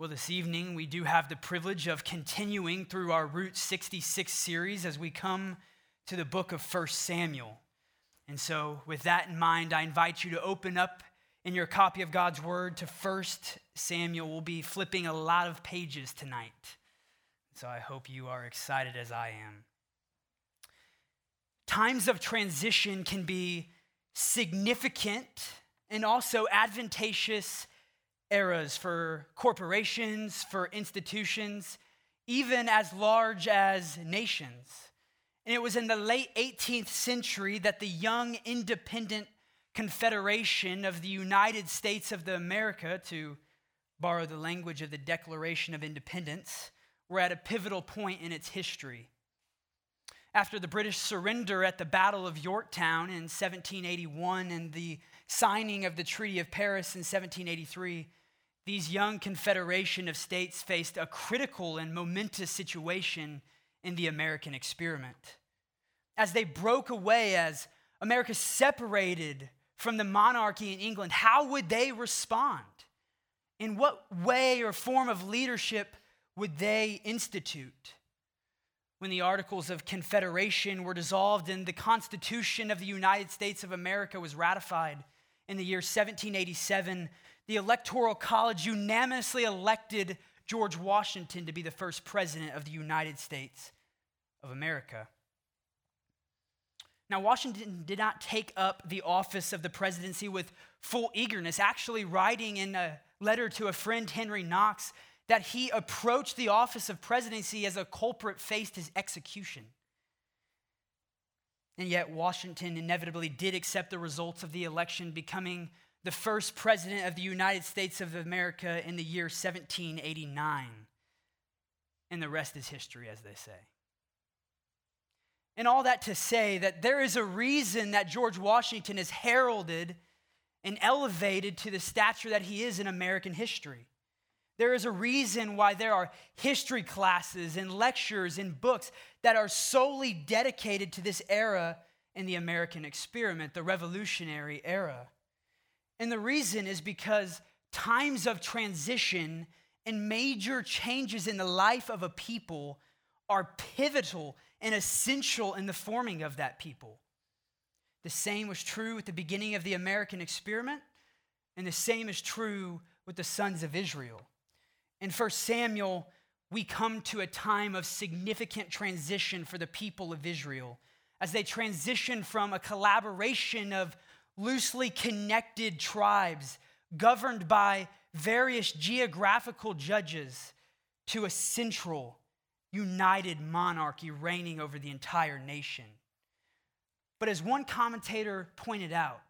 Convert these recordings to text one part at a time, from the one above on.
Well, this evening we do have the privilege of continuing through our Route 66 series as we come to the book of 1 Samuel. And so, with that in mind, I invite you to open up in your copy of God's Word to 1 Samuel. We'll be flipping a lot of pages tonight. So, I hope you are excited as I am. Times of transition can be significant and also advantageous eras for corporations, for institutions, even as large as nations. And it was in the late 18th century that the young independent confederation of the United States of the America, to borrow the language of the Declaration of Independence, were at a pivotal point in its history. After the British surrender at the Battle of Yorktown in 1781 and the signing of the Treaty of Paris in 1783, these young confederation of states faced a critical and momentous situation in the American experiment. As they broke away, as America separated from the monarchy in England, how would they respond? In what way or form of leadership would they institute? When the Articles of Confederation were dissolved and the Constitution of the United States of America was ratified in the year 1787, the Electoral College unanimously elected George Washington to be the first president of the United States of America. Now, Washington did not take up the office of the presidency with full eagerness, actually, writing in a letter to a friend, Henry Knox, that he approached the office of presidency as a culprit faced his execution. And yet, Washington inevitably did accept the results of the election, becoming the first president of the United States of America in the year 1789. And the rest is history, as they say. And all that to say that there is a reason that George Washington is heralded and elevated to the stature that he is in American history. There is a reason why there are history classes and lectures and books that are solely dedicated to this era in the American experiment, the Revolutionary era. And the reason is because times of transition and major changes in the life of a people are pivotal and essential in the forming of that people. The same was true at the beginning of the American experiment, and the same is true with the sons of Israel. In 1 Samuel, we come to a time of significant transition for the people of Israel as they transition from a collaboration of loosely connected tribes governed by various geographical judges to a central, united monarchy reigning over the entire nation. But as one commentator pointed out,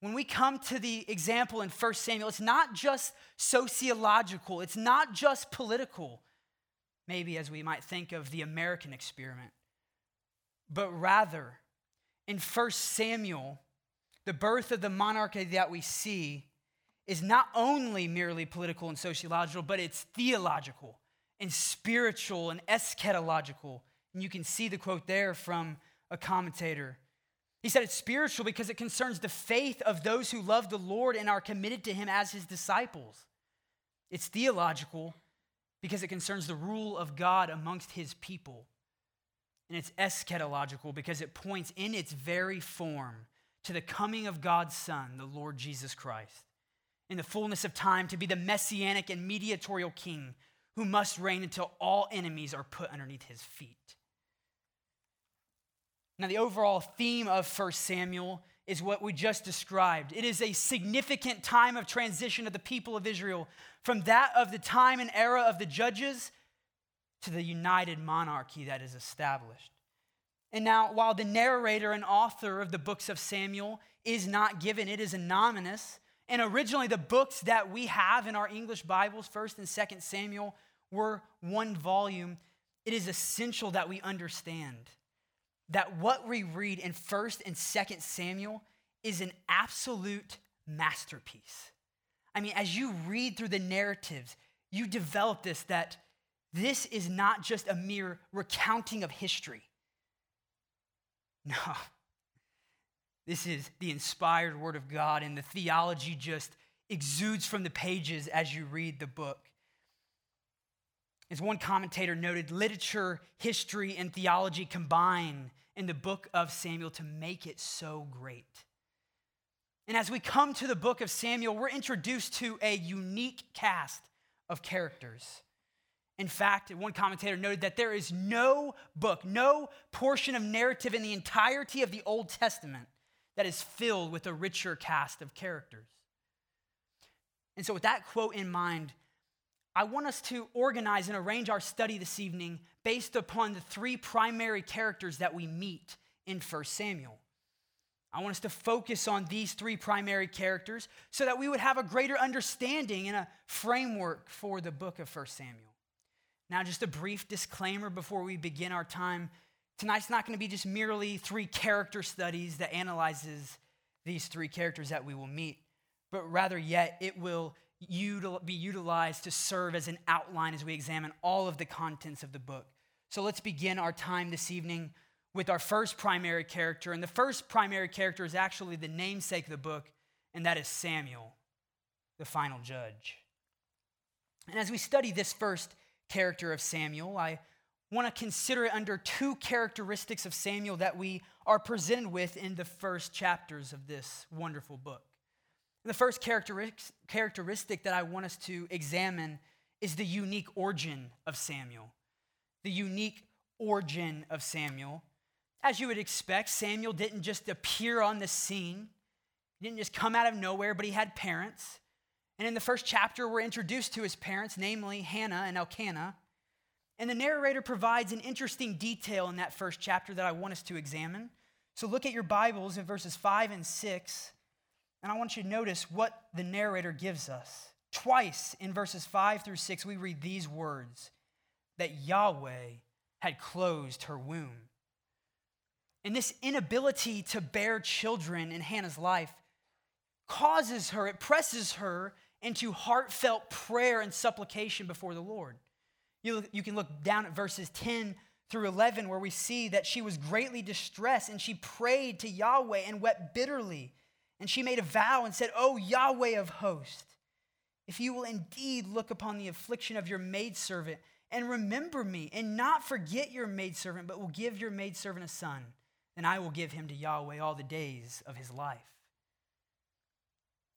when we come to the example in 1 Samuel, it's not just sociological, it's not just political, maybe as we might think of the American experiment, but rather in 1 Samuel, the birth of the monarchy that we see is not only merely political and sociological, but it's theological and spiritual and eschatological. And you can see the quote there from a commentator. He said it's spiritual because it concerns the faith of those who love the Lord and are committed to him as his disciples. It's theological because it concerns the rule of God amongst his people. And it's eschatological because it points in its very form to the coming of God's Son, the Lord Jesus Christ, in the fullness of time to be the messianic and mediatorial king who must reign until all enemies are put underneath his feet. Now, the overall theme of 1 Samuel is what we just described. It is a significant time of transition of the people of Israel from that of the time and era of the judges to the united monarchy that is established. And now, while the narrator and author of the books of Samuel is not given, it is anonymous. And originally, the books that we have in our English Bibles, 1st and 2nd Samuel, were one volume. It is essential that we understand that what we read in 1st and 2nd Samuel is an absolute masterpiece. I mean, as you read through the narratives, you develop this that this is not just a mere recounting of history. No. This is the inspired word of God, and the theology just exudes from the pages as you read the book. As one commentator noted, literature, history, and theology combine in the book of Samuel to make it so great. And as we come to the book of Samuel, we're introduced to a unique cast of characters. In fact, one commentator noted that there is no book, no portion of narrative in the entirety of the Old Testament that is filled with a richer cast of characters. And so, with that quote in mind, I want us to organize and arrange our study this evening based upon the three primary characters that we meet in 1 Samuel. I want us to focus on these three primary characters so that we would have a greater understanding and a framework for the book of 1 Samuel. Now, just a brief disclaimer before we begin our time. Tonight's not going to be just merely three character studies that analyzes these three characters that we will meet, but rather yet it will util- be utilized to serve as an outline as we examine all of the contents of the book. So let's begin our time this evening with our first primary character. And the first primary character is actually the namesake of the book, and that is Samuel, the final judge. And as we study this first character of Samuel, I want to consider it under two characteristics of Samuel that we are presented with in the first chapters of this wonderful book. The first characteristic that I want us to examine is the unique origin of Samuel. The unique origin of Samuel. As you would expect, Samuel didn't just appear on the scene, he didn't just come out of nowhere, but he had parents. And in the first chapter, we're introduced to his parents, namely Hannah and Elkanah. And the narrator provides an interesting detail in that first chapter that I want us to examine. So look at your Bibles in verses 5 and 6. And I want you to notice what the narrator gives us. Twice in verses 5 through 6, we read these words that Yahweh had closed her womb. And this inability to bear children in Hannah's life causes her, it presses her into heartfelt prayer and supplication before the Lord. You, you can look down at verses 10 through 11, where we see that she was greatly distressed and she prayed to Yahweh and wept bitterly. And she made a vow and said, O Yahweh of hosts, if you will indeed look upon the affliction of your maidservant and remember me and not forget your maidservant, but will give your maidservant a son, then I will give him to Yahweh all the days of his life.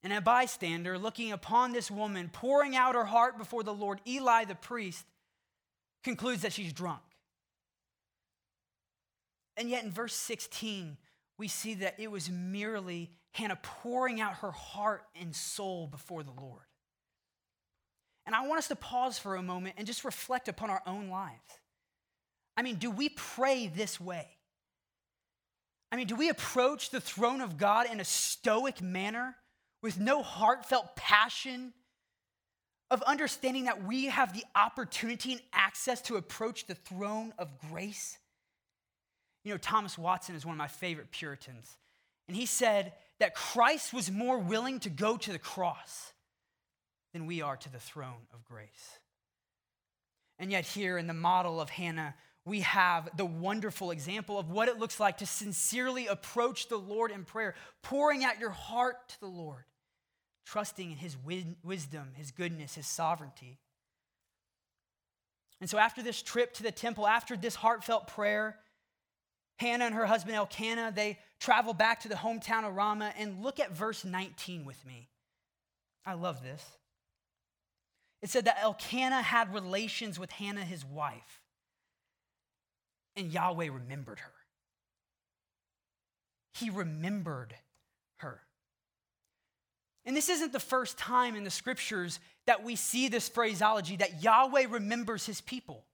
And a bystander looking upon this woman pouring out her heart before the Lord, Eli the priest, concludes that she's drunk. And yet in verse 16, we see that it was merely Hannah pouring out her heart and soul before the Lord. And I want us to pause for a moment and just reflect upon our own lives. I mean, do we pray this way? I mean, do we approach the throne of God in a stoic manner with no heartfelt passion of understanding that we have the opportunity and access to approach the throne of grace? You know, Thomas Watson is one of my favorite Puritans. And he said that Christ was more willing to go to the cross than we are to the throne of grace. And yet, here in the model of Hannah, we have the wonderful example of what it looks like to sincerely approach the Lord in prayer, pouring out your heart to the Lord, trusting in His wisdom, His goodness, His sovereignty. And so, after this trip to the temple, after this heartfelt prayer, Hannah and her husband Elkanah, they travel back to the hometown of Ramah and look at verse 19 with me. I love this. It said that Elkanah had relations with Hannah, his wife, and Yahweh remembered her. He remembered. And this isn't the first time in the scriptures that we see this phraseology that Yahweh remembers his people.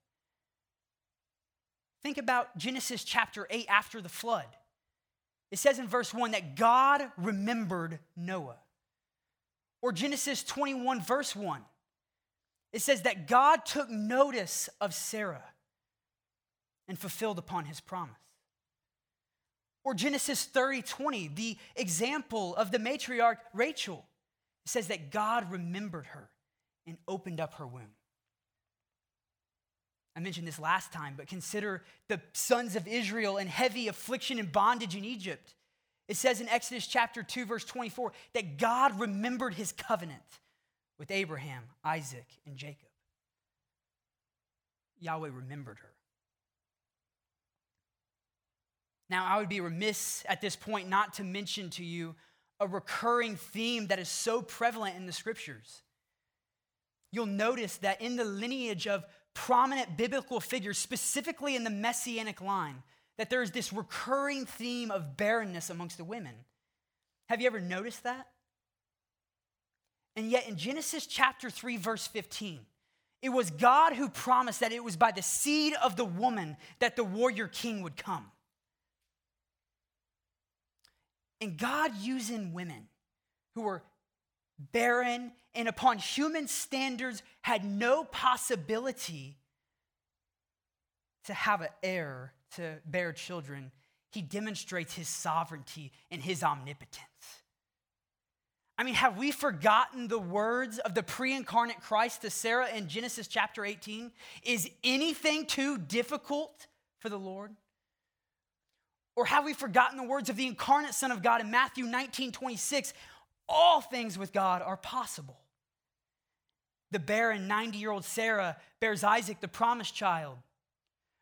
Think about Genesis chapter 8 after the flood. It says in verse 1 that God remembered Noah. Or Genesis 21, verse 1. It says that God took notice of Sarah and fulfilled upon his promise. Or Genesis 30, 20, the example of the matriarch Rachel. Says that God remembered her and opened up her womb. I mentioned this last time, but consider the sons of Israel in heavy affliction and bondage in Egypt. It says in Exodus chapter 2, verse 24, that God remembered his covenant with Abraham, Isaac, and Jacob. Yahweh remembered her. Now, I would be remiss at this point not to mention to you a recurring theme that is so prevalent in the scriptures. You'll notice that in the lineage of prominent biblical figures, specifically in the messianic line, that there is this recurring theme of barrenness amongst the women. Have you ever noticed that? And yet, in Genesis chapter 3, verse 15, it was God who promised that it was by the seed of the woman that the warrior king would come. And God using women who were barren and upon human standards had no possibility to have an heir to bear children, he demonstrates his sovereignty and his omnipotence. I mean, have we forgotten the words of the pre incarnate Christ to Sarah in Genesis chapter 18? Is anything too difficult for the Lord? Or have we forgotten the words of the incarnate Son of God in Matthew 19 26? All things with God are possible. The barren 90 year old Sarah bears Isaac, the promised child.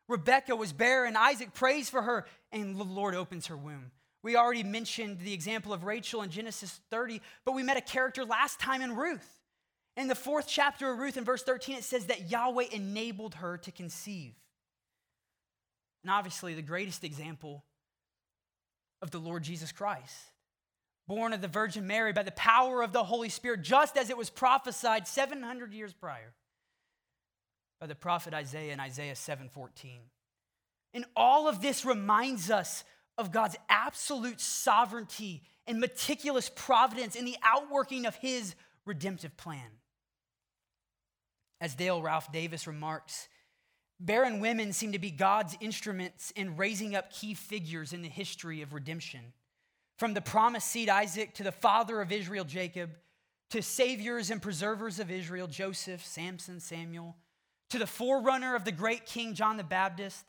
Rebecca was barren. Isaac prays for her, and the Lord opens her womb. We already mentioned the example of Rachel in Genesis 30, but we met a character last time in Ruth. In the fourth chapter of Ruth, in verse 13, it says that Yahweh enabled her to conceive. And obviously, the greatest example of the Lord Jesus Christ, born of the Virgin Mary by the power of the Holy Spirit, just as it was prophesied 700 years prior by the prophet Isaiah in Isaiah 7:14. And all of this reminds us of God's absolute sovereignty and meticulous providence in the outworking of his redemptive plan. As Dale Ralph Davis remarks, Barren women seem to be God's instruments in raising up key figures in the history of redemption. From the promised seed Isaac to the father of Israel, Jacob, to saviors and preservers of Israel, Joseph, Samson, Samuel, to the forerunner of the great King John the Baptist,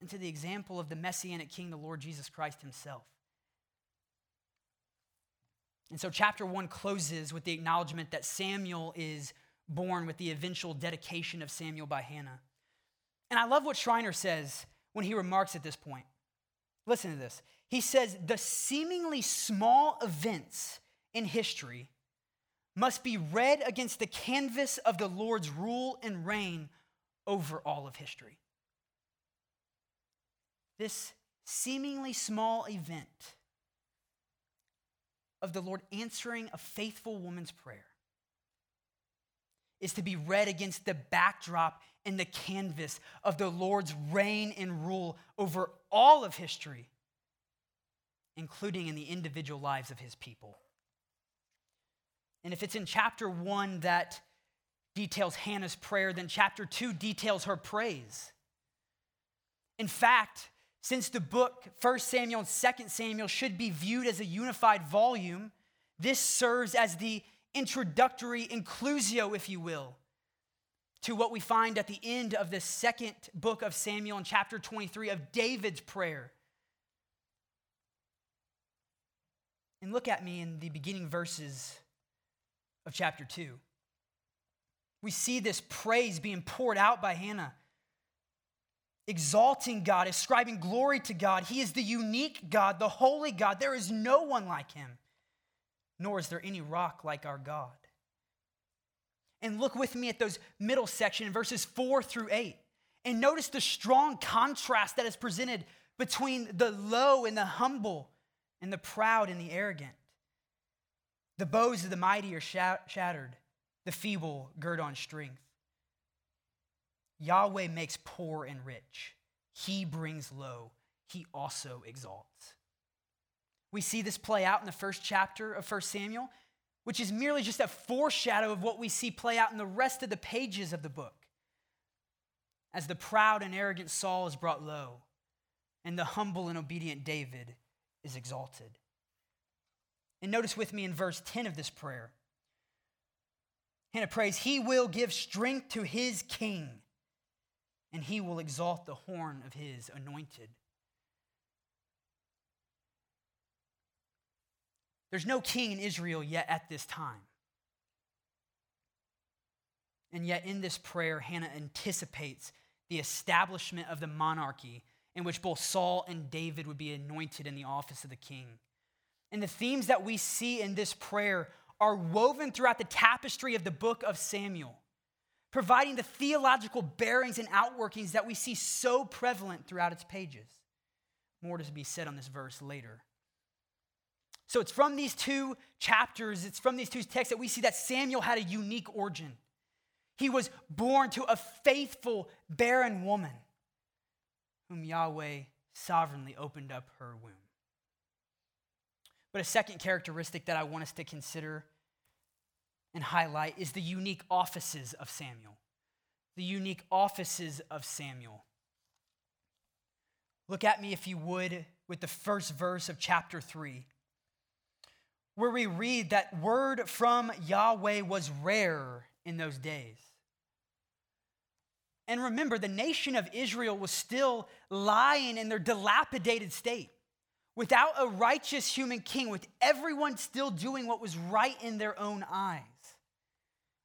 and to the example of the messianic king, the Lord Jesus Christ himself. And so, chapter one closes with the acknowledgement that Samuel is born with the eventual dedication of Samuel by Hannah. And I love what Schreiner says when he remarks at this point. Listen to this. He says, The seemingly small events in history must be read against the canvas of the Lord's rule and reign over all of history. This seemingly small event of the Lord answering a faithful woman's prayer is to be read against the backdrop and the canvas of the Lord's reign and rule over all of history, including in the individual lives of his people. And if it's in chapter one that details Hannah's prayer, then chapter two details her praise. In fact, since the book 1 Samuel and 2 Samuel should be viewed as a unified volume, this serves as the introductory inclusio, if you will, to what we find at the end of the second book of Samuel in chapter 23 of David's prayer. And look at me in the beginning verses of chapter 2. We see this praise being poured out by Hannah, exalting God, ascribing glory to God. He is the unique God, the holy God. There is no one like him, nor is there any rock like our God. And look with me at those middle section, verses four through eight. And notice the strong contrast that is presented between the low and the humble, and the proud and the arrogant. The bows of the mighty are shattered, the feeble gird on strength. Yahweh makes poor and rich, he brings low, he also exalts. We see this play out in the first chapter of 1 Samuel which is merely just a foreshadow of what we see play out in the rest of the pages of the book. As the proud and arrogant Saul is brought low, and the humble and obedient David is exalted. And notice with me in verse 10 of this prayer Hannah prays, He will give strength to his king, and he will exalt the horn of his anointed. There's no king in Israel yet at this time. And yet, in this prayer, Hannah anticipates the establishment of the monarchy in which both Saul and David would be anointed in the office of the king. And the themes that we see in this prayer are woven throughout the tapestry of the book of Samuel, providing the theological bearings and outworkings that we see so prevalent throughout its pages. More to be said on this verse later. So it's from these two chapters, it's from these two texts that we see that Samuel had a unique origin. He was born to a faithful, barren woman whom Yahweh sovereignly opened up her womb. But a second characteristic that I want us to consider and highlight is the unique offices of Samuel. The unique offices of Samuel. Look at me, if you would, with the first verse of chapter 3, where we read that word from Yahweh was rare in those days. And remember, the nation of Israel was still lying in their dilapidated state without a righteous human king, with everyone still doing what was right in their own eyes.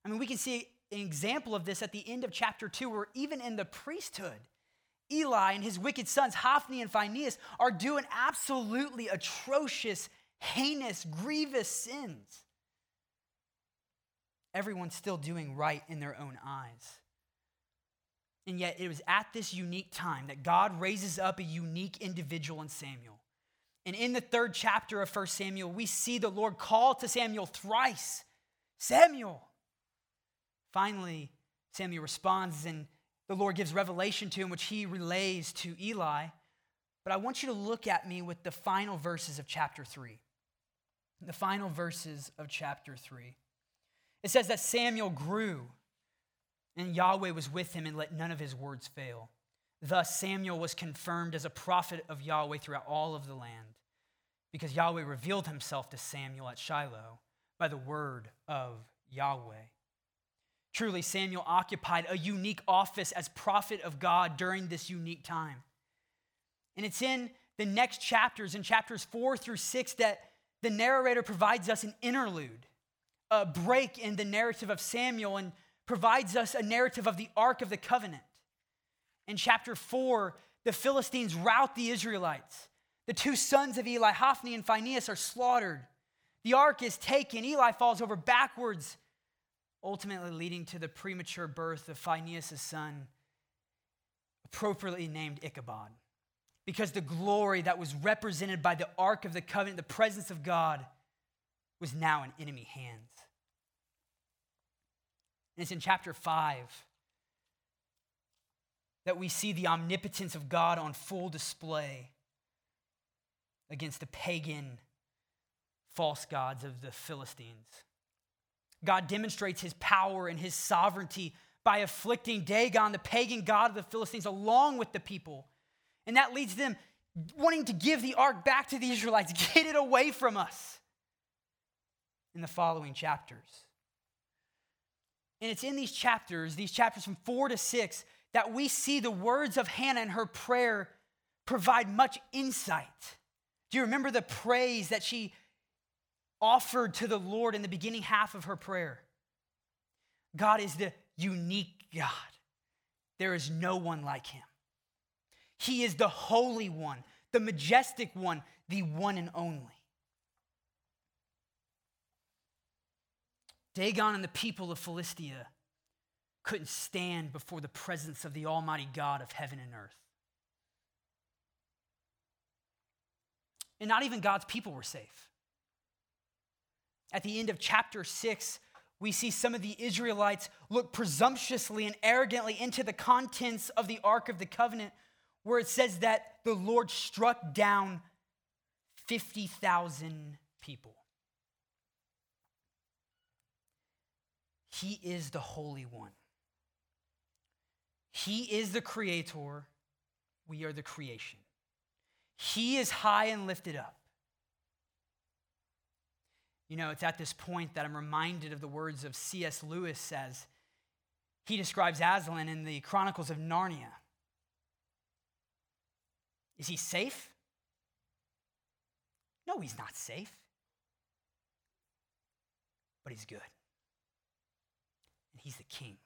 I mean, we can see an example of this at the end of chapter 2, where even in the priesthood, Eli and his wicked sons, Hophni and Phinehas, are doing absolutely atrocious, heinous, grievous sins. Everyone's still doing right in their own eyes. And yet, it was at this unique time that God raises up a unique individual in Samuel. And in the third chapter of 1 Samuel, we see the Lord call to Samuel thrice Samuel. Finally, Samuel responds, and the Lord gives revelation to him, which he relays to Eli. But I want you to look at me with the final verses of chapter 3. The final verses of chapter 3. It says that Samuel grew, and Yahweh was with him and let none of his words fail. Thus, Samuel was confirmed as a prophet of Yahweh throughout all of the land, because Yahweh revealed himself to Samuel at Shiloh by the word of Yahweh. Truly, Samuel occupied a unique office as prophet of God during this unique time. And it's in the next chapters, in chapters four through six, that the narrator provides us an interlude, a break in the narrative of Samuel, and provides us a narrative of the Ark of the Covenant. In chapter 4, the Philistines rout the Israelites. The two sons of Eli, Hophni and Phinehas, are slaughtered. The ark is taken. Eli falls over backwards, ultimately leading to the premature birth of Phinehas' son, appropriately named Ichabod. Because the glory that was represented by the Ark of the Covenant, the presence of God, was now in enemy hands. And it's in chapter 5 that we see the omnipotence of God on full display against the pagan false gods of the Philistines. God demonstrates his power and his sovereignty by afflicting Dagon, the pagan god of the Philistines, along with the people. And that leads them wanting to give the ark back to the Israelites, get it away from us in the following chapters. And it's in these chapters, these chapters from four to six, that we see the words of Hannah and her prayer provide much insight. Do you remember the praise that she offered to the Lord in the beginning half of her prayer? God is the unique God. There is no one like him. He is the holy one, the majestic one, the one and only. Dagon and the people of Philistia couldn't stand before the presence of the Almighty God of heaven and earth. And not even God's people were safe. At the end of chapter 6, we see some of the Israelites look presumptuously and arrogantly into the contents of the Ark of the Covenant, where it says that the Lord struck down 50,000 people. He is the Holy One. He is the creator, we are the creation. He is high and lifted up. You know, it's at this point that I'm reminded of the words of C.S. Lewis as he describes Aslan in the Chronicles of Narnia. Is he safe? No, he's not safe. But he's good. And he's the king.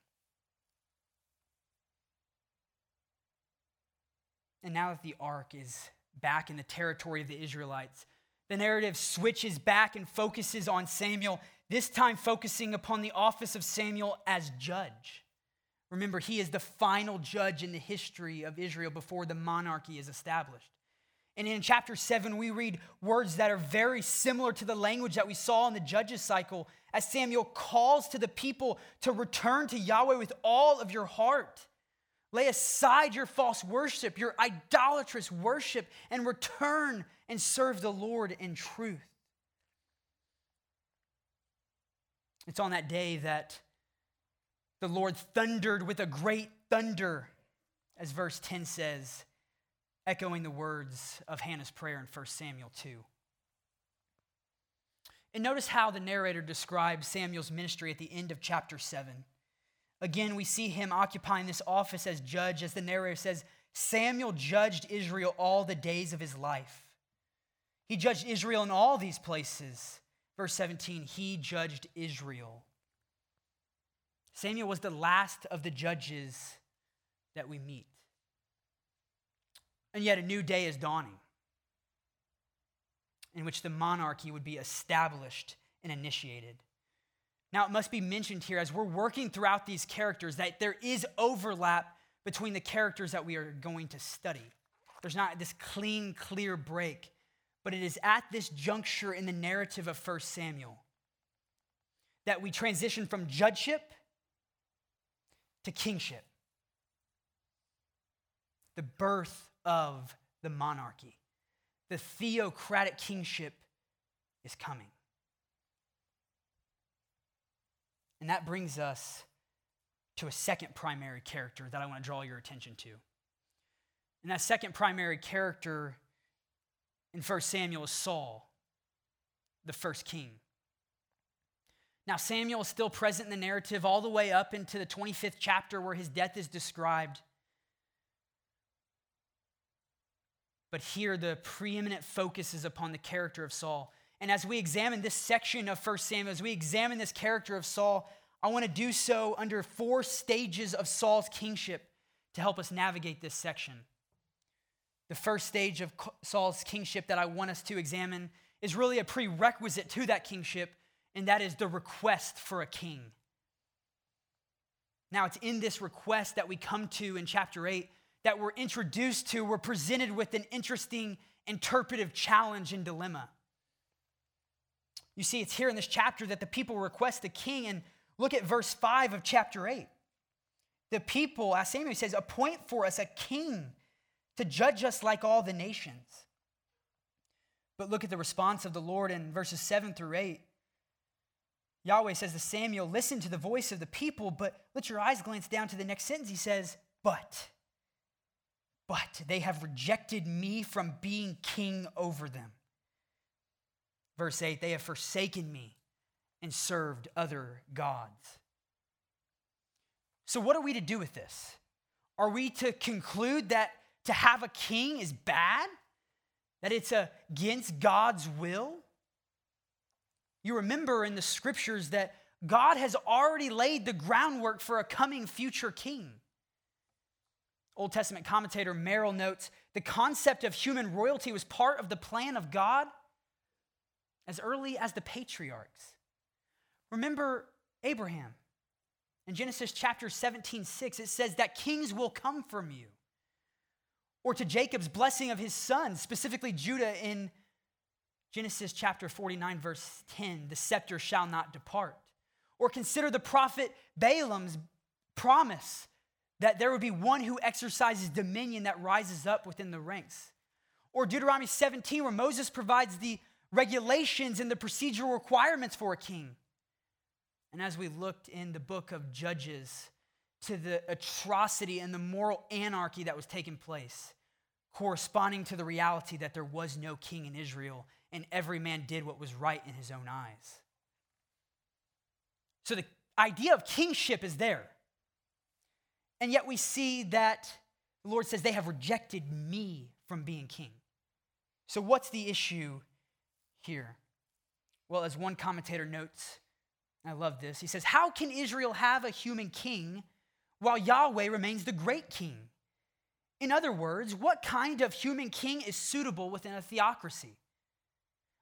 And now that the ark is back in the territory of the Israelites, the narrative switches back and focuses on Samuel, this time focusing upon the office of Samuel as judge. Remember, he is the final judge in the history of Israel before the monarchy is established. And in chapter 7, we read words that are very similar to the language that we saw in the Judges cycle as Samuel calls to the people to return to Yahweh with all of your heart. Lay aside your false worship, your idolatrous worship, and return and serve the Lord in truth. It's on that day that the Lord thundered with a great thunder, as verse 10 says, echoing the words of Hannah's prayer in 1 Samuel 2. And notice how the narrator describes Samuel's ministry at the end of chapter 7. Again, we see him occupying this office as judge, as the narrator says, Samuel judged Israel all the days of his life. He judged Israel in all these places. Verse 17, he judged Israel. Samuel was the last of the judges that we meet. And yet, a new day is dawning in which the monarchy would be established and initiated. Now, it must be mentioned here as we're working throughout these characters that there is overlap between the characters that we are going to study. There's not this clean, clear break, but it is at this juncture in the narrative of 1 Samuel that we transition from judgeship to kingship, the birth of the monarchy. The theocratic kingship is coming. And that brings us to a second primary character that I want to draw your attention to. And that second primary character in 1 Samuel is Saul, the first king. Now, Samuel is still present in the narrative all the way up into the 25th chapter where his death is described. But here, the preeminent focus is upon the character of Saul. And as we examine this section of 1 Samuel, as we examine this character of Saul, I want to do so under four stages of Saul's kingship to help us navigate this section. The first stage of Saul's kingship that I want us to examine is really a prerequisite to that kingship, and that is the request for a king. Now, it's in this request that we come to in chapter 8 that we're introduced to, we're presented with an interesting interpretive challenge and dilemma. You see, it's here in this chapter that the people request a king, and look at verse 5 of chapter 8. The people, as Samuel says, appoint for us a king to judge us like all the nations. But look at the response of the Lord in verses 7 through 8. Yahweh says to Samuel, Listen to the voice of the people, but let your eyes glance down to the next sentence. He says, But but they have rejected me from being king over them. Verse 8 they have forsaken me and served other gods. So, what are we to do with this? Are we to conclude that to have a king is bad? That it's against God's will? You remember in the scriptures that God has already laid the groundwork for a coming future king. Old Testament commentator Merrill notes the concept of human royalty was part of the plan of God as early as the patriarchs. Remember Abraham. In Genesis chapter 17, 6, it says that kings will come from you. Or to Jacob's blessing of his sons, specifically Judah in Genesis chapter 49, verse 10, the scepter shall not depart. Or consider the prophet Balaam's promise that there would be one who exercises dominion that rises up within the ranks. Or Deuteronomy 17, where Moses provides the regulations and the procedural requirements for a king. And as we looked in the book of Judges to the atrocity and the moral anarchy that was taking place, corresponding to the reality that there was no king in Israel and every man did what was right in his own eyes. So the idea of kingship is there. And yet we see that the Lord says, They have rejected me from being king. So, what's the issue here? Well, as one commentator notes, I love this, he says, How can Israel have a human king while Yahweh remains the great king? In other words, what kind of human king is suitable within a theocracy?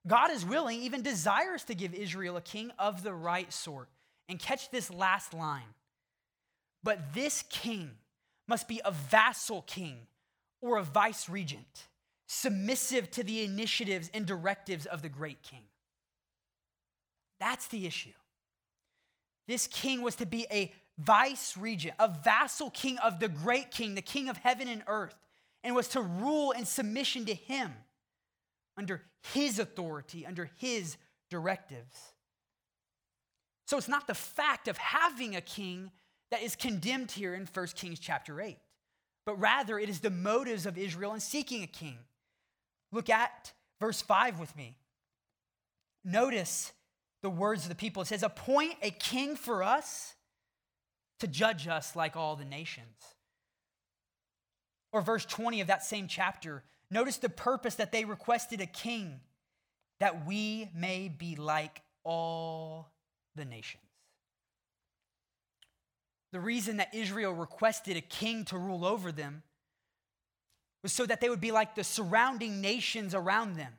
God is willing, even desires to give Israel a king of the right sort. And catch this last line. But this king must be a vassal king or a vice regent, submissive to the initiatives and directives of the great king. That's the issue. This king was to be a vice regent, a vassal king of the great king, the king of heaven and earth, and was to rule in submission to him under his authority, under his directives. So it's not the fact of having a king that is condemned here in 1 Kings chapter 8, but rather it is the motives of Israel in seeking a king. Look at verse 5 with me. Notice the words of the people. It says, Appoint a king for us to judge us like all the nations. Or verse 20 of that same chapter, notice the purpose that they requested a king that we may be like all the nations. The reason that Israel requested a king to rule over them was so that they would be like the surrounding nations around them,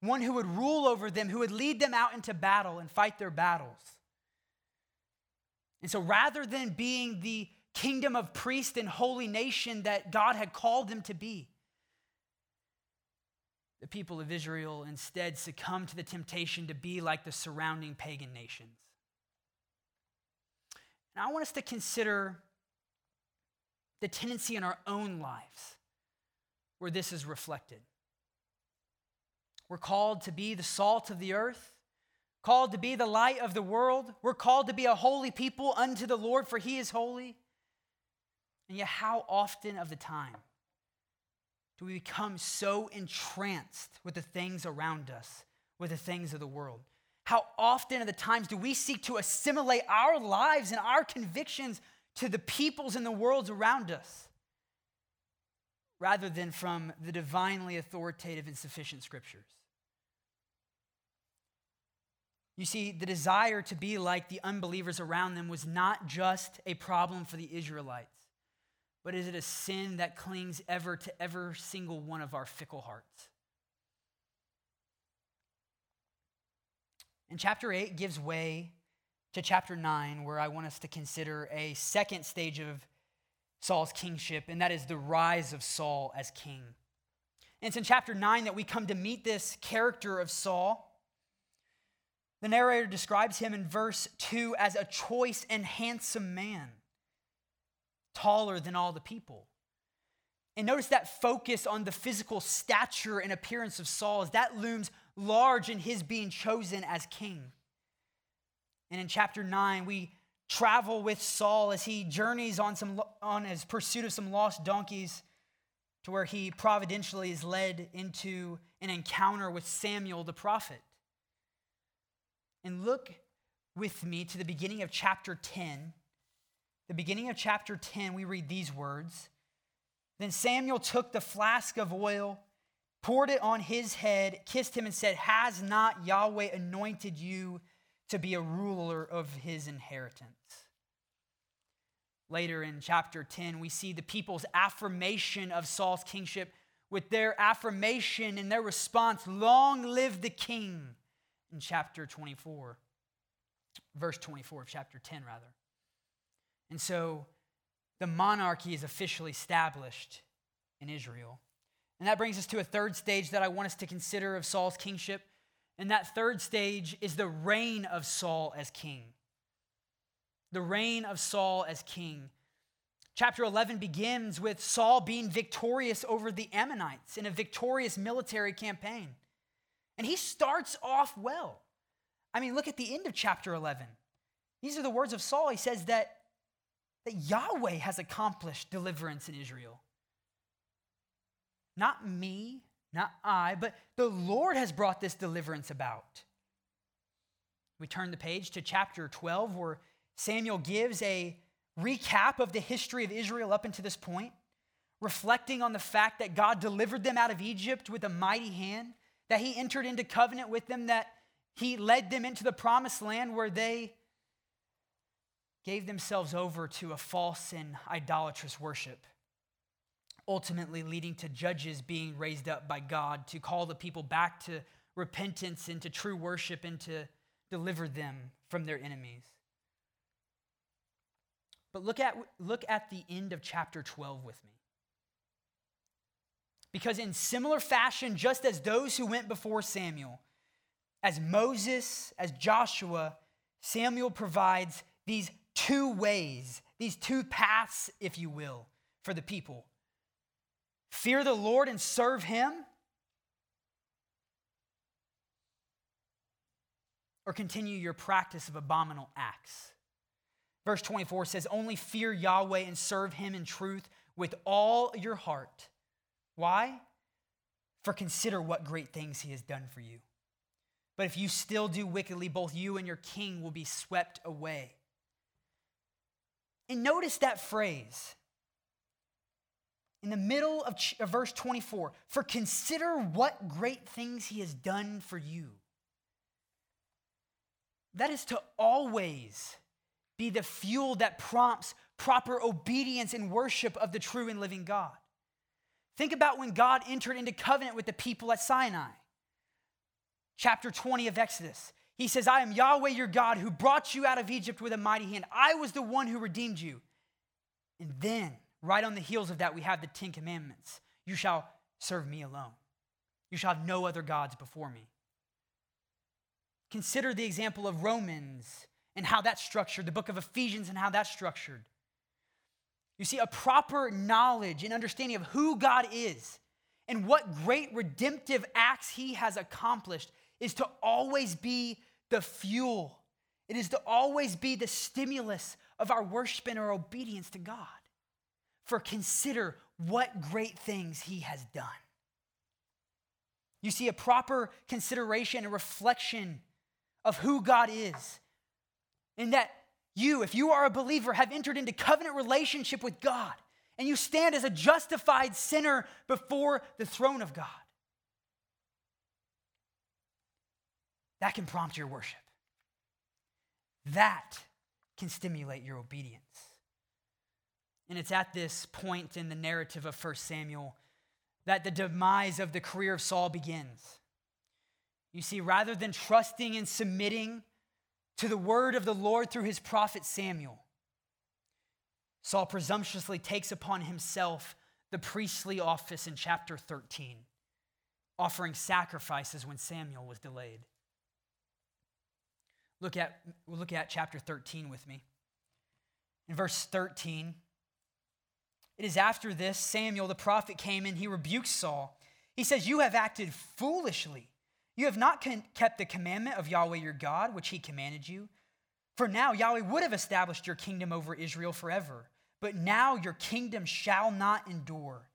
one who would rule over them, who would lead them out into battle and fight their battles. And so rather than being the kingdom of priest and holy nation that God had called them to be, the people of Israel instead succumbed to the temptation to be like the surrounding pagan nations. And I want us to consider the tendency in our own lives where this is reflected. We're called to be the salt of the earth, called to be the light of the world. We're called to be a holy people unto the Lord, for he is holy. And yet, how often of the time do we become so entranced with the things around us, with the things of the world? How often of the times do we seek to assimilate our lives and our convictions to the peoples and the worlds around us rather than from the divinely authoritative and sufficient scriptures? You see, the desire to be like the unbelievers around them was not just a problem for the Israelites but is it a sin that clings ever to every single one of our fickle hearts? And chapter 8 gives way to chapter 9, where I want us to consider a second stage of Saul's kingship, and that is the rise of Saul as king. And it's in chapter 9 that we come to meet this character of Saul. The narrator describes him in verse 2 as a choice and handsome man taller than all the people. And notice that focus on the physical stature and appearance of Saul as that looms large in his being chosen as king. And in chapter 9, we travel with Saul as he journeys on, some, on his pursuit of some lost donkeys to where he providentially is led into an encounter with Samuel the prophet. And look with me to the beginning of chapter 10 the beginning of chapter 10, we read these words Then Samuel took the flask of oil, poured it on his head, kissed him, and said, Has not Yahweh anointed you to be a ruler of his inheritance? Later in chapter 10, we see the people's affirmation of Saul's kingship with their affirmation and their response, Long live the king, in chapter 24, verse 24 of chapter 10, rather. And so the monarchy is officially established in Israel. And that brings us to a third stage that I want us to consider of Saul's kingship. And that third stage is the reign of Saul as king. The reign of Saul as king. Chapter 11 begins with Saul being victorious over the Ammonites in a victorious military campaign. And he starts off well. I mean, look at the end of chapter 11. These are the words of Saul. He says that that Yahweh has accomplished deliverance in Israel. Not me, not I, but the Lord has brought this deliverance about. We turn the page to chapter 12, where Samuel gives a recap of the history of Israel up until this point, reflecting on the fact that God delivered them out of Egypt with a mighty hand, that he entered into covenant with them, that he led them into the promised land where they gave themselves over to a false and idolatrous worship. ultimately leading to judges being raised up by God to call the people back to repentance and to true worship and to deliver them from their enemies. But look at, look at the end of chapter 12 with me. Because, in similar fashion, just as those who went before Samuel, as Moses, as Joshua, Samuel provides these two ways, these two paths, if you will, for the people fear the Lord and serve Him, or continue your practice of abominable acts. Verse 24 says, Only fear Yahweh and serve Him in truth with all your heart. Why? For consider what great things He has done for you. But if you still do wickedly, both you and your king will be swept away. And notice that phrase in the middle of, of verse 24 for consider what great things he has done for you. That is to always be the fuel that prompts proper obedience and worship of the true and living God. Think about when God entered into covenant with the people at Sinai. Chapter 20 of Exodus. He says, I am Yahweh your God who brought you out of Egypt with a mighty hand. I was the one who redeemed you. And then, right on the heels of that, we have the Ten Commandments. You shall serve me alone. You shall have no other gods before me. Consider the example of Romans and how that's structured, the book of Ephesians and how that's structured. You see, a proper knowledge and understanding of who God is and what great redemptive acts he has accomplished is to always be the fuel. It is to always be the stimulus of our worship and our obedience to God. For consider what great things he has done. You see, a proper consideration and reflection of who God is, in that you, if you are a believer, have entered into covenant relationship with God, and you stand as a justified sinner before the throne of God. That can prompt your worship. That can stimulate your obedience. And it's at this point in the narrative of 1 Samuel that the demise of the career of Saul begins. You see, rather than trusting and submitting to the word of the Lord through his prophet Samuel, Saul presumptuously takes upon himself the priestly office in chapter 13, offering sacrifices when Samuel was delayed. Look at, look at chapter 13 with me. In verse 13, it is after this Samuel the prophet came and he rebukes Saul. He says, You have acted foolishly. You have not kept the commandment of Yahweh your God, which he commanded you. For now Yahweh would have established your kingdom over Israel forever. But now your kingdom shall not endure.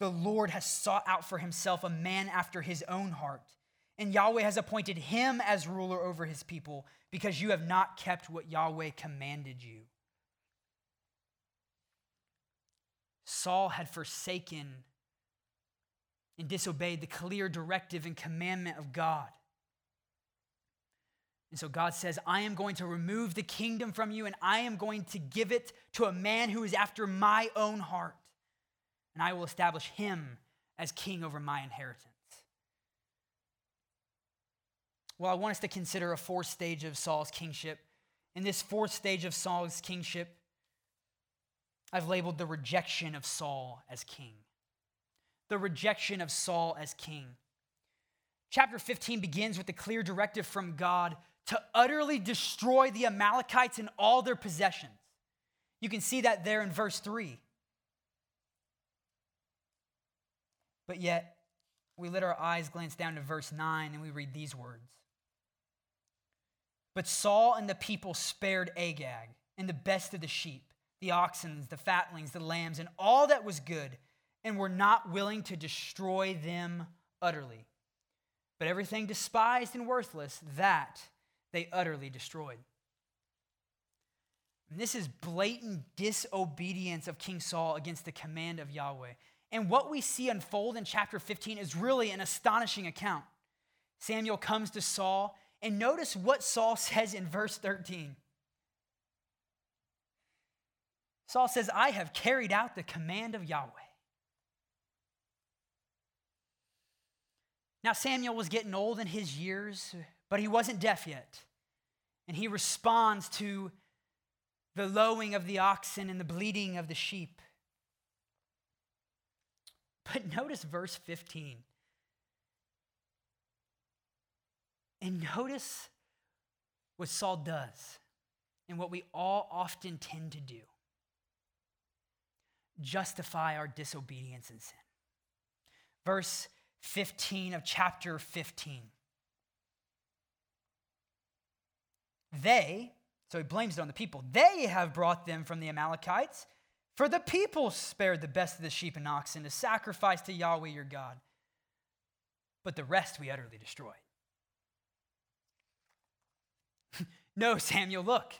The Lord has sought out for himself a man after his own heart, and Yahweh has appointed him as ruler over his people because you have not kept what Yahweh commanded you. Saul had forsaken and disobeyed the clear directive and commandment of God. And so God says, I am going to remove the kingdom from you and I am going to give it to a man who is after my own heart. And I will establish him as king over my inheritance. Well, I want us to consider a fourth stage of Saul's kingship. In this fourth stage of Saul's kingship, I've labeled the rejection of Saul as king. The rejection of Saul as king. Chapter 15 begins with a clear directive from God to utterly destroy the Amalekites and all their possessions. You can see that there in verse 3. But yet, we let our eyes glance down to verse 9 and we read these words but Saul and the people spared Agag and the best of the sheep, the oxen, the fatlings, the lambs, and all that was good, and were not willing to destroy them utterly. But everything despised and worthless, that they utterly destroyed. And this is blatant disobedience of King Saul against the command of Yahweh. And what we see unfold in chapter 15 is really an astonishing account. Samuel comes to Saul and notice what Saul says in verse 13. Saul says, I have carried out the command of Yahweh. Now, Samuel was getting old in his years, but he wasn't deaf yet. And he responds to the lowing of the oxen and the bleating of the sheep. But notice verse 15. And notice what Saul does and what we all often tend to do justify our disobedience and sin. Verse 15 of chapter 15. They, so he blames it on the people, they have brought them from the Amalekites, for the people spared the best of the sheep and oxen to sacrifice to Yahweh your God. But the rest we utterly destroyed. no, Samuel, look.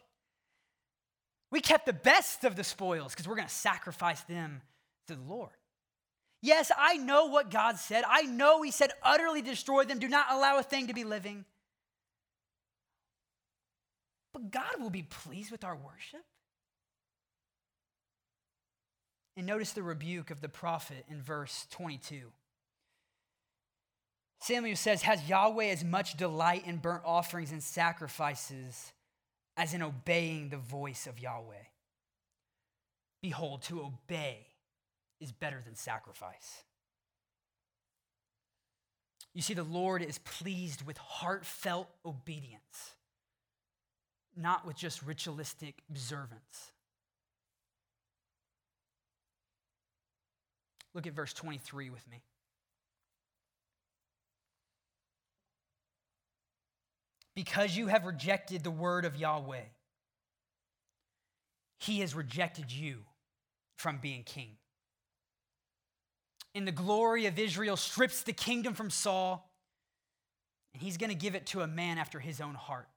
We kept the best of the spoils because we're going to sacrifice them to the Lord. Yes, I know what God said. I know He said, utterly destroy them, do not allow a thing to be living. But God will be pleased with our worship. And notice the rebuke of the prophet in verse 22. Samuel says, Has Yahweh as much delight in burnt offerings and sacrifices as in obeying the voice of Yahweh? Behold, to obey is better than sacrifice. You see, the Lord is pleased with heartfelt obedience, not with just ritualistic observance. Look at verse 23 with me. Because you have rejected the word of Yahweh, he has rejected you from being king And the glory of Israel, strips the kingdom from Saul, and he's going to give it to a man after his own heart,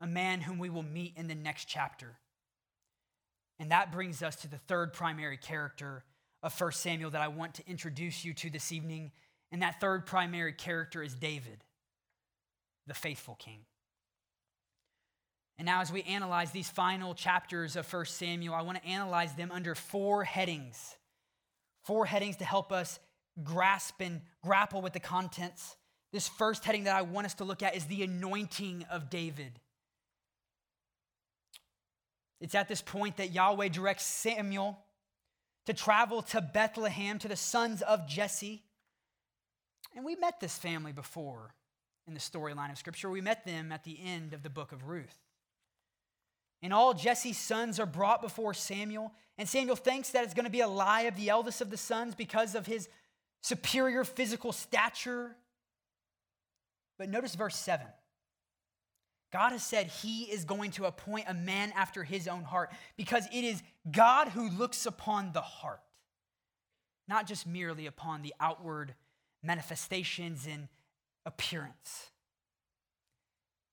a man whom we will meet in the next chapter. And that brings us to the third primary character of 1 Samuel that I want to introduce you to this evening. And that third primary character is David, the faithful king. And now, as we analyze these final chapters of 1 Samuel, I want to analyze them under four headings four headings to help us grasp and grapple with the contents. This first heading that I want us to look at is the anointing of David. It's at this point that Yahweh directs Samuel to travel to Bethlehem to the sons of Jesse. And we met this family before in the storyline of Scripture. We met them at the end of the book of Ruth. And all Jesse's sons are brought before Samuel. And Samuel thinks that it's going to be Eliab the eldest of the sons because of his superior physical stature. But notice verse 7. God has said he is going to appoint a man after his own heart because it is God who looks upon the heart, not just merely upon the outward manifestations and appearance.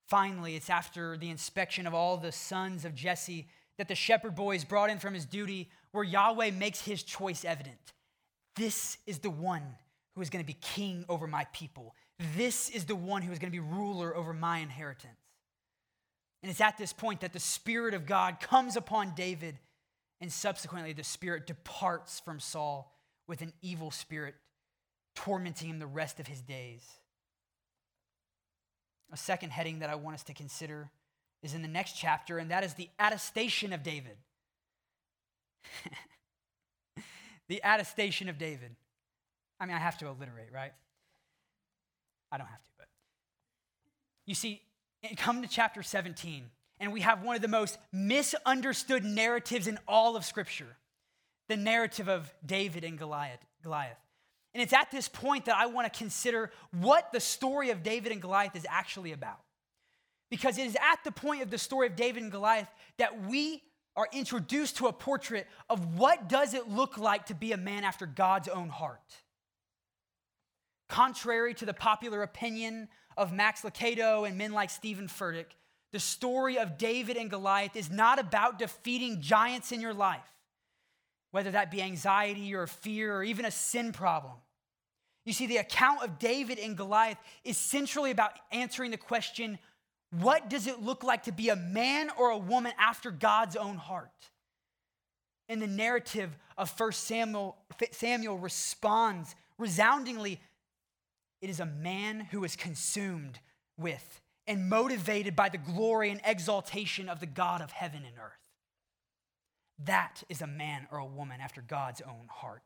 Finally, it's after the inspection of all the sons of Jesse that the shepherd boy is brought in from his duty, where Yahweh makes his choice evident. This is the one who is going to be king over my people. This is the one who is going to be ruler over my inheritance. And it's at this point that the Spirit of God comes upon David, and subsequently the Spirit departs from Saul with an evil spirit, tormenting him the rest of his days. A second heading that I want us to consider is in the next chapter, and that is the attestation of David. the attestation of David. I mean, I have to alliterate, right? I don't have to, but. You see, come to chapter 17, and we have one of the most misunderstood narratives in all of Scripture the narrative of David and Goliath. Goliath. And it's at this point that I want to consider what the story of David and Goliath is actually about. Because it is at the point of the story of David and Goliath that we are introduced to a portrait of what does it look like to be a man after God's own heart. Contrary to the popular opinion of Max Lucado and men like Steven Furtick, the story of David and Goliath is not about defeating giants in your life, whether that be anxiety or fear or even a sin problem. You see, the account of David and Goliath is centrally about answering the question what does it look like to be a man or a woman after God's own heart? And the narrative of 1 Samuel, Samuel responds resoundingly it is a man who is consumed with and motivated by the glory and exaltation of the God of heaven and earth. That is a man or a woman after God's own heart.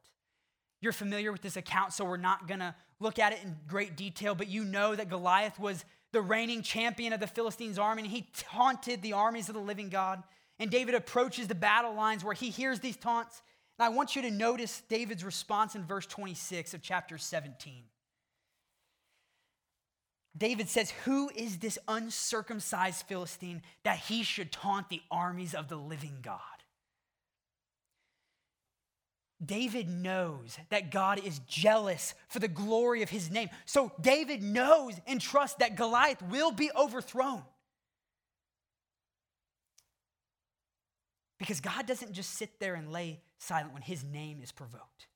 You're familiar with this account, so we're not going to look at it in great detail, but you know that Goliath was the reigning champion of the Philistines' army, and he taunted the armies of the living God. And David approaches the battle lines where he hears these taunts. And I want you to notice David's response in verse 26 of chapter 17. David says, Who is this uncircumcised Philistine that he should taunt the armies of the living God? David knows that God is jealous for the glory of his name. So David knows and trusts that Goliath will be overthrown. Because God doesn't just sit there and lay silent when his name is provoked.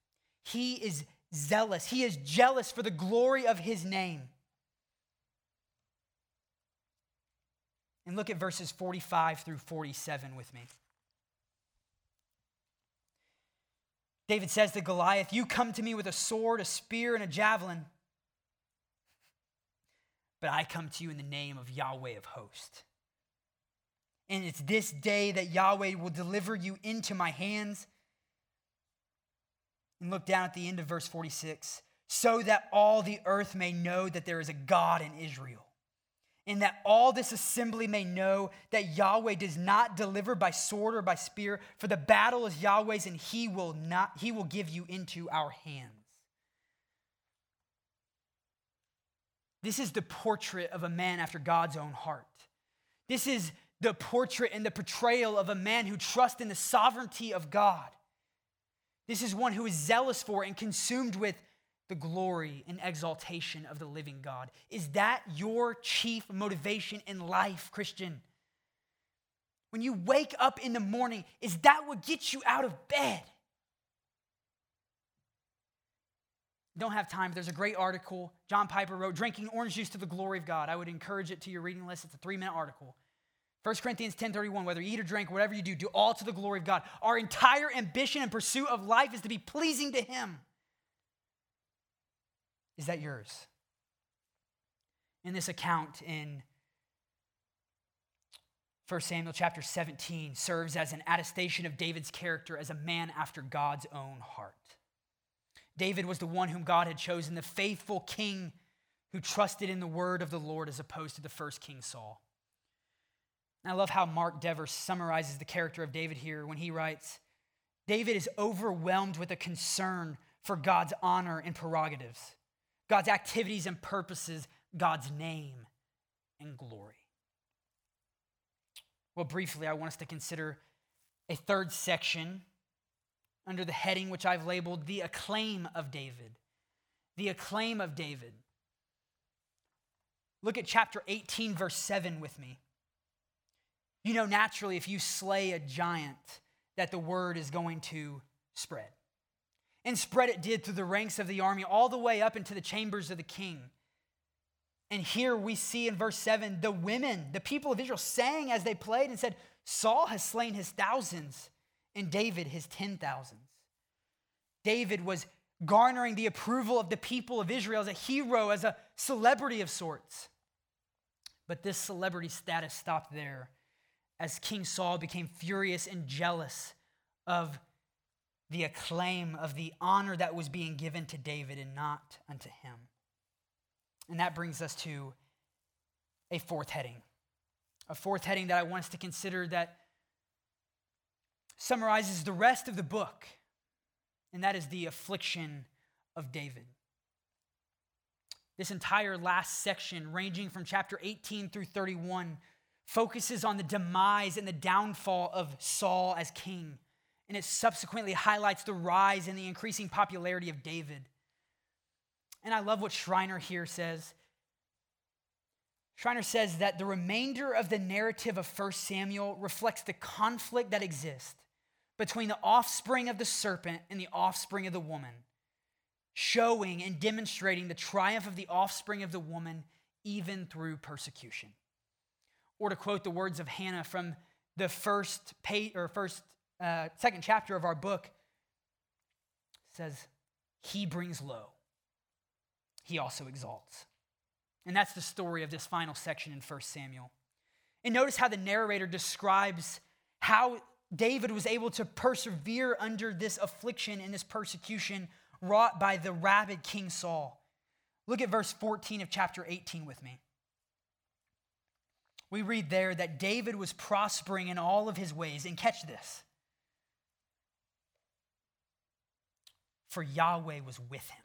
He is zealous, he is jealous for the glory of his name. And look at verses 45 through 47 with me. David says to Goliath, You come to me with a sword, a spear, and a javelin, but I come to you in the name of Yahweh of hosts. And it's this day that Yahweh will deliver you into my hands. And look down at the end of verse 46 so that all the earth may know that there is a God in Israel and that all this assembly may know that Yahweh does not deliver by sword or by spear, for the battle is Yahweh's, and he will not he will give you into our hands. This is the portrait of a man after God's own heart. This is the portrait and the portrayal of a man who trusts in the sovereignty of God. This is one who is zealous for and consumed with the glory and exaltation of the living God? Is that your chief motivation in life, Christian? When you wake up in the morning, is that what gets you out of bed? Don't have time. There's a great article John Piper wrote, Drinking Orange Juice to the Glory of God. I would encourage it to your reading list. It's a three minute article. 1 Corinthians 10:31 whether you eat or drink whatever you do do all to the glory of God. Our entire ambition and pursuit of life is to be pleasing to him. Is that yours? In this account in 1 Samuel chapter 17 serves as an attestation of David's character as a man after God's own heart. David was the one whom God had chosen, the faithful king who trusted in the word of the Lord as opposed to the first king Saul. And I love how Mark Dever summarizes the character of David here when he writes David is overwhelmed with a concern for God's honor and prerogatives. God's activities and purposes, God's name and glory. Well, briefly, I want us to consider a third section under the heading which I've labeled the acclaim of David. The acclaim of David. Look at chapter 18, verse 7 with me. You know, naturally, if you slay a giant, that the word is going to spread and spread it did through the ranks of the army all the way up into the chambers of the king. And here we see in verse 7 the women, the people of Israel, sang as they played and said, Saul has slain his thousands and David his ten thousands. David was garnering the approval of the people of Israel as a hero, as a celebrity of sorts. But this celebrity status stopped there as King Saul became furious and jealous of the acclaim of the honor that was being given to David and not unto him. And that brings us to a fourth heading. A fourth heading that I want us to consider that summarizes the rest of the book, and that is the affliction of David. This entire last section, ranging from chapter 18 through 31, focuses on the demise and the downfall of Saul as king and it subsequently highlights the rise and the increasing popularity of David. And I love what Schreiner here says. Schreiner says that the remainder of the narrative of 1 Samuel reflects the conflict that exists between the offspring of the serpent and the offspring of the woman, showing and demonstrating the triumph of the offspring of the woman even through persecution. Or to quote the words of Hannah from the first page, or first uh, second chapter of our book says, He brings low. he also exalts. And that's the story of this final section in 1 Samuel. And notice how the narrator describes how David was able to persevere under this affliction and this persecution wrought by the rabid King Saul. Look at verse 14 of chapter 18 with me. We read there that David was prospering in all of his ways. And catch this for Yahweh was with him.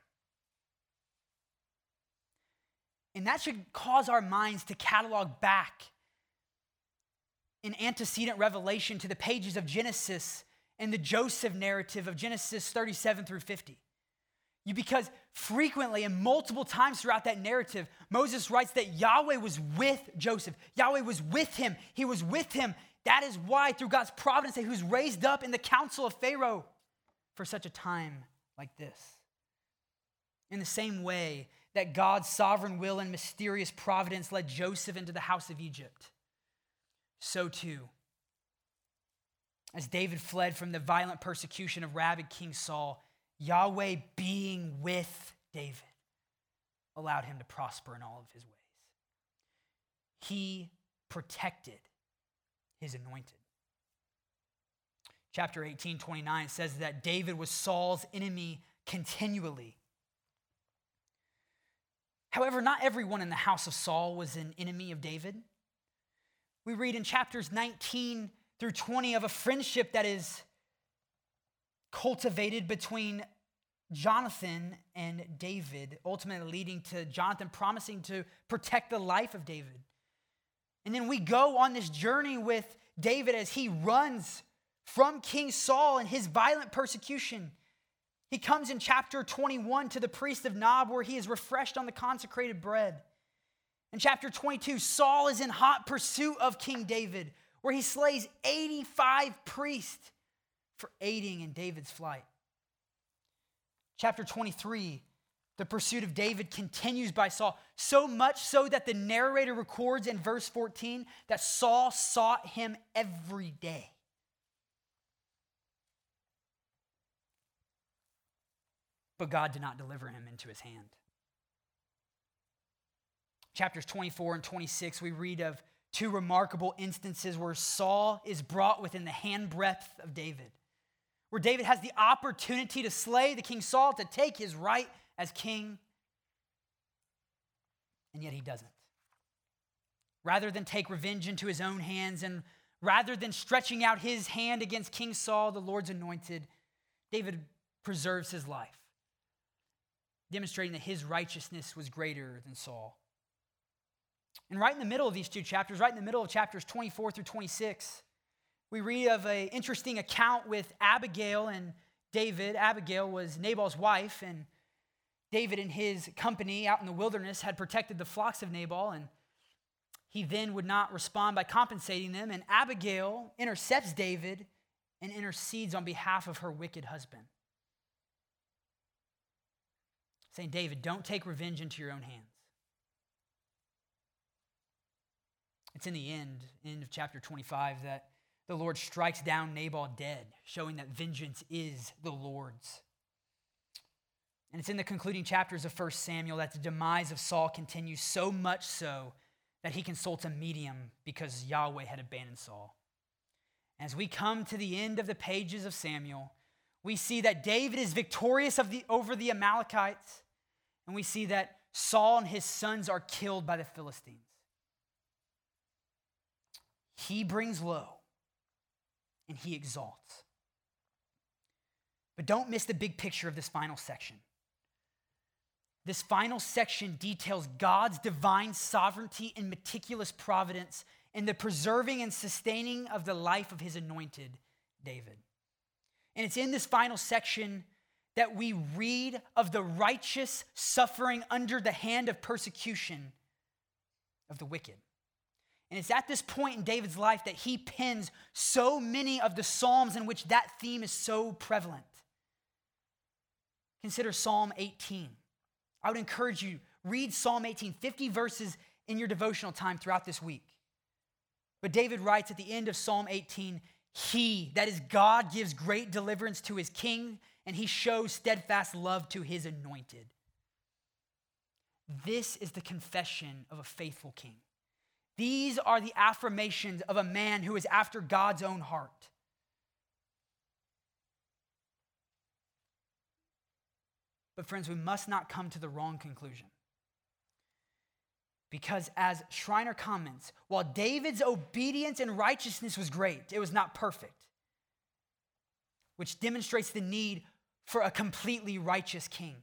And that should cause our minds to catalog back in antecedent revelation to the pages of Genesis and the Joseph narrative of Genesis 37 through 50. You, because frequently and multiple times throughout that narrative, Moses writes that Yahweh was with Joseph. Yahweh was with him. He was with him. That is why, through God's providence, he was raised up in the council of Pharaoh for such a time like this. In the same way that God's sovereign will and mysterious providence led Joseph into the house of Egypt, so too, as David fled from the violent persecution of rabid King Saul, Yahweh being with David allowed him to prosper in all of his ways. He protected his anointed. Chapter 18, 29 says that David was Saul's enemy continually. However, not everyone in the house of Saul was an enemy of David. We read in chapters 19 through 20 of a friendship that is cultivated between Jonathan and David, ultimately leading to Jonathan promising to protect the life of David. And then we go on this journey with David as he runs from King Saul and his violent persecution. He comes in chapter 21 to the priest of Nob where he is refreshed on the consecrated bread. In chapter 22, Saul is in hot pursuit of King David, where he slays 85 priests for aiding in David's flight. Chapter 23, the pursuit of David continues by Saul, so much so that the narrator records in verse 14 that Saul sought him every day. But God did not deliver him into his hand chapters 24 and 26, we read of two remarkable instances where Saul is brought within the handbreadth of David, where David has the opportunity to slay the king Saul, to take his right as king, and yet he doesn't. Rather than take revenge into his own hands and rather than stretching out his hand against King Saul, the Lord's anointed, David preserves his life, demonstrating that his righteousness was greater than Saul. And right in the middle of these two chapters, right in the middle of chapters 24 through 26, we read of an interesting account with Abigail and David. Abigail was Nabal's wife, and David and his company out in the wilderness had protected the flocks of Nabal, and he then would not respond by compensating them. And Abigail intercepts David and intercedes on behalf of her wicked husband, saying, David, don't take revenge into your own hands. It's in the end, end of chapter 25, that the Lord strikes down Nabal dead, showing that vengeance is the Lord's. And it's in the concluding chapters of 1 Samuel that the demise of Saul continues so much so that he consults a medium because Yahweh had abandoned Saul. As we come to the end of the pages of Samuel, we see that David is victorious the, over the Amalekites, and we see that Saul and his sons are killed by the Philistines. He brings low and he exalts. But don't miss the big picture of this final section. This final section details God's divine sovereignty and meticulous providence in the preserving and sustaining of the life of his anointed, David. And it's in this final section that we read of the righteous suffering under the hand of persecution of the wicked. And it's at this point in David's life that he pens so many of the Psalms in which that theme is so prevalent. Consider Psalm 18. I would encourage you, read Psalm 18, 50 verses in your devotional time throughout this week. But David writes at the end of Psalm 18, He, that is God, gives great deliverance to his king, and he shows steadfast love to his anointed. This is the confession of a faithful king. These are the affirmations of a man who is after God's own heart. But, friends, we must not come to the wrong conclusion. Because, as Schreiner comments, while David's obedience and righteousness was great, it was not perfect, which demonstrates the need for a completely righteous king.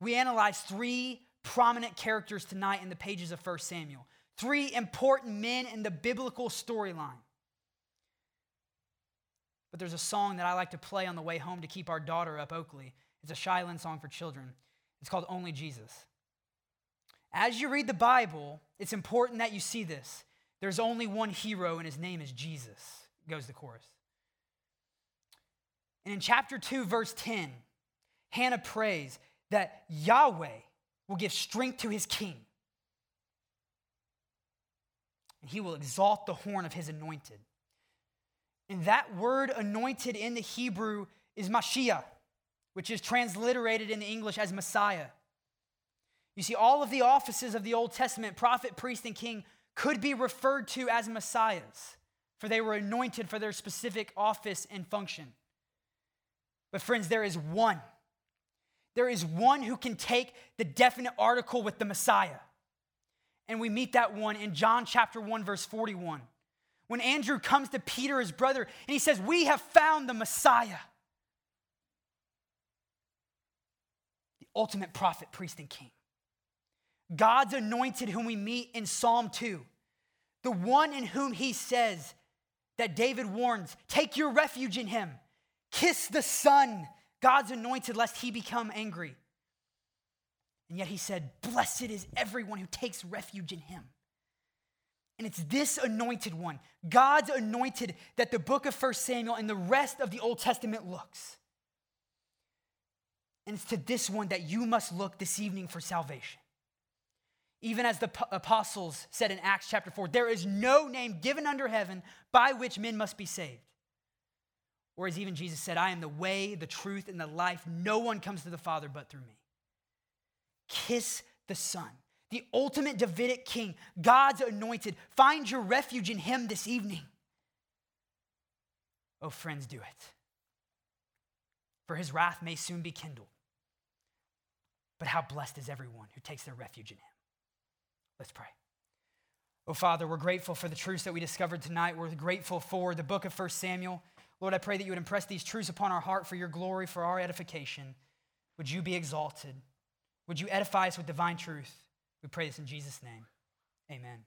We analyze three prominent characters tonight in the pages of 1 Samuel, three important men in the biblical storyline. But there's a song that I like to play on the way home to keep our daughter up, Oakley. It's a Shiloh song for children. It's called Only Jesus. As you read the Bible, it's important that you see this. There's only one hero, and his name is Jesus, goes the chorus. And in chapter 2, verse 10, Hannah prays that Yahweh will give strength to his king, and he will exalt the horn of his anointed. And that word anointed in the Hebrew is Mashiach which is transliterated in the English as Messiah. You see, all of the offices of the Old Testament, prophet, priest, and king, could be referred to as messiahs, for they were anointed for their specific office and function. But, friends, there is one. There is one who can take the definite article with the Messiah. And we meet that one in John chapter 1, verse 41. When Andrew comes to Peter, his brother, and he says, We have found the Messiah. The ultimate prophet, priest, and king. God's anointed, whom we meet in Psalm 2, the one in whom he says that David warns take your refuge in him, kiss the Son, God's anointed, lest he become angry. And yet he said, Blessed is everyone who takes refuge in him. And it's this anointed one, God's anointed, that the book of 1 Samuel and the rest of the Old Testament looks. And it's to this one that you must look this evening for salvation. Even as the apostles said in Acts chapter 4, there is no name given under heaven by which men must be saved. Or as even Jesus said, I am the way, the truth, and the life. No one comes to the Father but through me. Kiss the Son, the ultimate Davidic king, God's anointed. Find your refuge in him this evening. Oh, friends, do it. For his wrath may soon be kindled. But how blessed is everyone who takes their refuge in him. Let's pray. Oh, Father, we're grateful for the truths that we discovered tonight. We're grateful for the book of 1 Samuel. Lord, I pray that you would impress these truths upon our heart for your glory, for our edification. Would you be exalted? Would you edify us with divine truth? We pray this in Jesus' name. Amen.